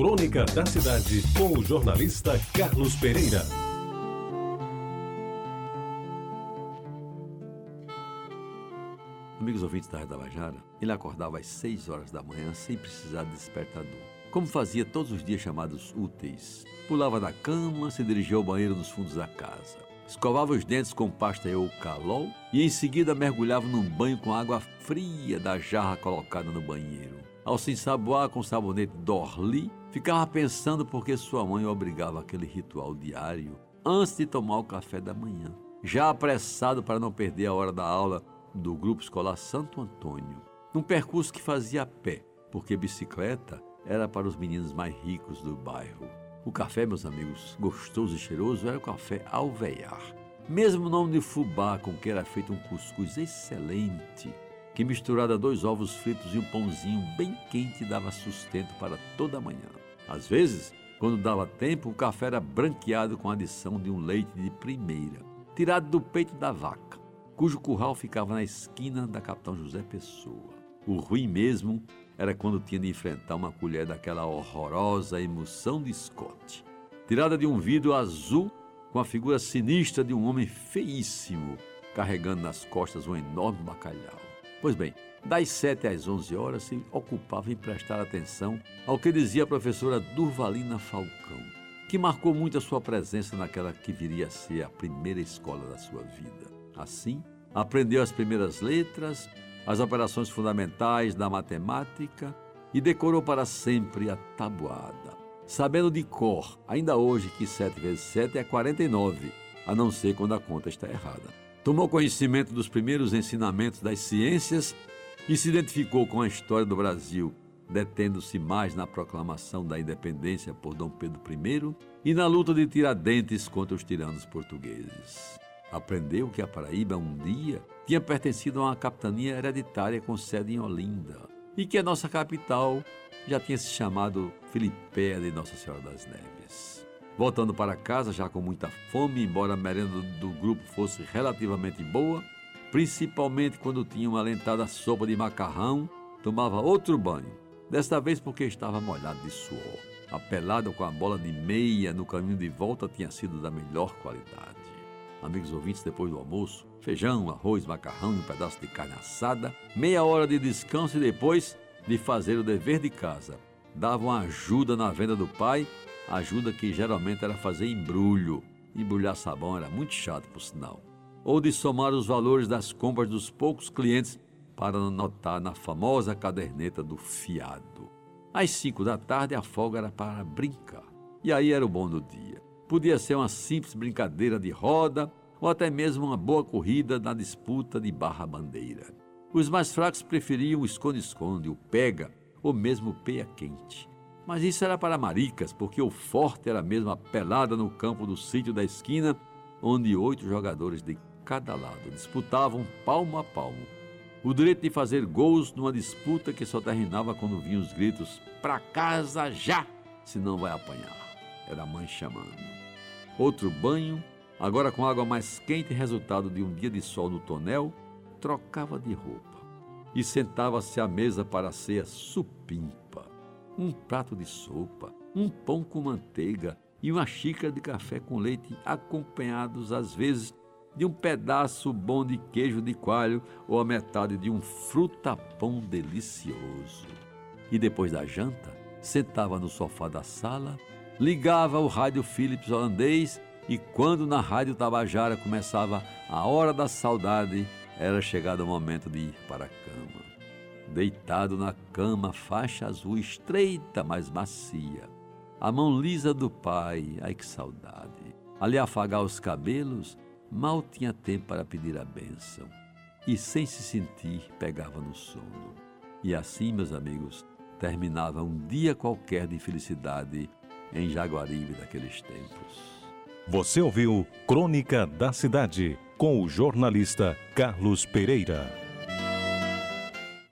Crônica da Cidade, com o jornalista Carlos Pereira. Amigos ouvintes da Reda Bajara, ele acordava às 6 horas da manhã sem precisar de despertador. Como fazia todos os dias chamados úteis. Pulava da cama, se dirigia ao banheiro nos fundos da casa. Escovava os dentes com pasta eucalol e em seguida mergulhava num banho com água fria da jarra colocada no banheiro. Ao se ensaboar com sabonete Dorli, ficava pensando por que sua mãe obrigava aquele ritual diário antes de tomar o café da manhã. Já apressado para não perder a hora da aula, do Grupo Escolar Santo Antônio, num percurso que fazia a pé, porque bicicleta era para os meninos mais ricos do bairro. O café, meus amigos, gostoso e cheiroso, era o café alvear. Mesmo o nome de fubá, com que era feito um cuscuz excelente, que misturado a dois ovos fritos e um pãozinho bem quente dava sustento para toda a manhã. Às vezes, quando dava tempo, o café era branqueado com a adição de um leite de primeira, tirado do peito da vaca cujo curral ficava na esquina da Capitão José Pessoa. O ruim mesmo era quando tinha de enfrentar uma colher daquela horrorosa emoção de Scott, tirada de um vidro azul com a figura sinistra de um homem feíssimo, carregando nas costas um enorme bacalhau. Pois bem, das 7 às 11 horas se ocupava em prestar atenção ao que dizia a professora Durvalina Falcão, que marcou muito a sua presença naquela que viria a ser a primeira escola da sua vida. Assim, aprendeu as primeiras letras, as operações fundamentais da matemática e decorou para sempre a tabuada. Sabendo de cor, ainda hoje, que 7 vezes 7 é 49, a não ser quando a conta está errada. Tomou conhecimento dos primeiros ensinamentos das ciências e se identificou com a história do Brasil, detendo-se mais na proclamação da independência por Dom Pedro I e na luta de Tiradentes contra os tiranos portugueses. Aprendeu que a Paraíba um dia tinha pertencido a uma capitania hereditária com sede em Olinda e que a nossa capital já tinha se chamado Filipéia de Nossa Senhora das Neves. Voltando para casa, já com muita fome, embora a merenda do grupo fosse relativamente boa, principalmente quando tinha uma alentada sopa de macarrão, tomava outro banho, desta vez porque estava molhado de suor. A pelada com a bola de meia no caminho de volta tinha sido da melhor qualidade amigos ouvintes, depois do almoço, feijão, arroz, macarrão e um pedaço de carne assada, meia hora de descanso e depois de fazer o dever de casa. Davam ajuda na venda do pai, ajuda que geralmente era fazer embrulho. Embrulhar sabão era muito chato, por sinal. Ou de somar os valores das compras dos poucos clientes para anotar na famosa caderneta do fiado. Às cinco da tarde, a folga era para brincar. E aí era o bom do dia. Podia ser uma simples brincadeira de roda ou até mesmo uma boa corrida na disputa de barra-bandeira. Os mais fracos preferiam o esconde-esconde, o pega ou mesmo o peia quente. Mas isso era para maricas, porque o forte era mesmo a pelada no campo do sítio da esquina, onde oito jogadores de cada lado disputavam palmo a palmo. O direito de fazer gols numa disputa que só terminava quando vinham os gritos: "Pra casa já, senão vai apanhar". Era a mãe chamando. Outro banho, agora com água mais quente, resultado de um dia de sol no tonel, trocava de roupa e sentava-se à mesa para a ceia supimpa. Um prato de sopa, um pão com manteiga e uma xícara de café com leite, acompanhados às vezes de um pedaço bom de queijo de coalho ou a metade de um frutapão delicioso. E depois da janta, sentava no sofá da sala ligava o rádio Philips holandês e quando na rádio Tabajara começava a hora da saudade, era chegado o momento de ir para a cama. Deitado na cama, faixa azul estreita, mas macia. A mão lisa do pai, ai que saudade. Ali afagar os cabelos, mal tinha tempo para pedir a bênção. E sem se sentir, pegava no sono. E assim, meus amigos, terminava um dia qualquer de felicidade em Jaguaribe daqueles tempos. Você ouviu Crônica da Cidade com o jornalista Carlos Pereira.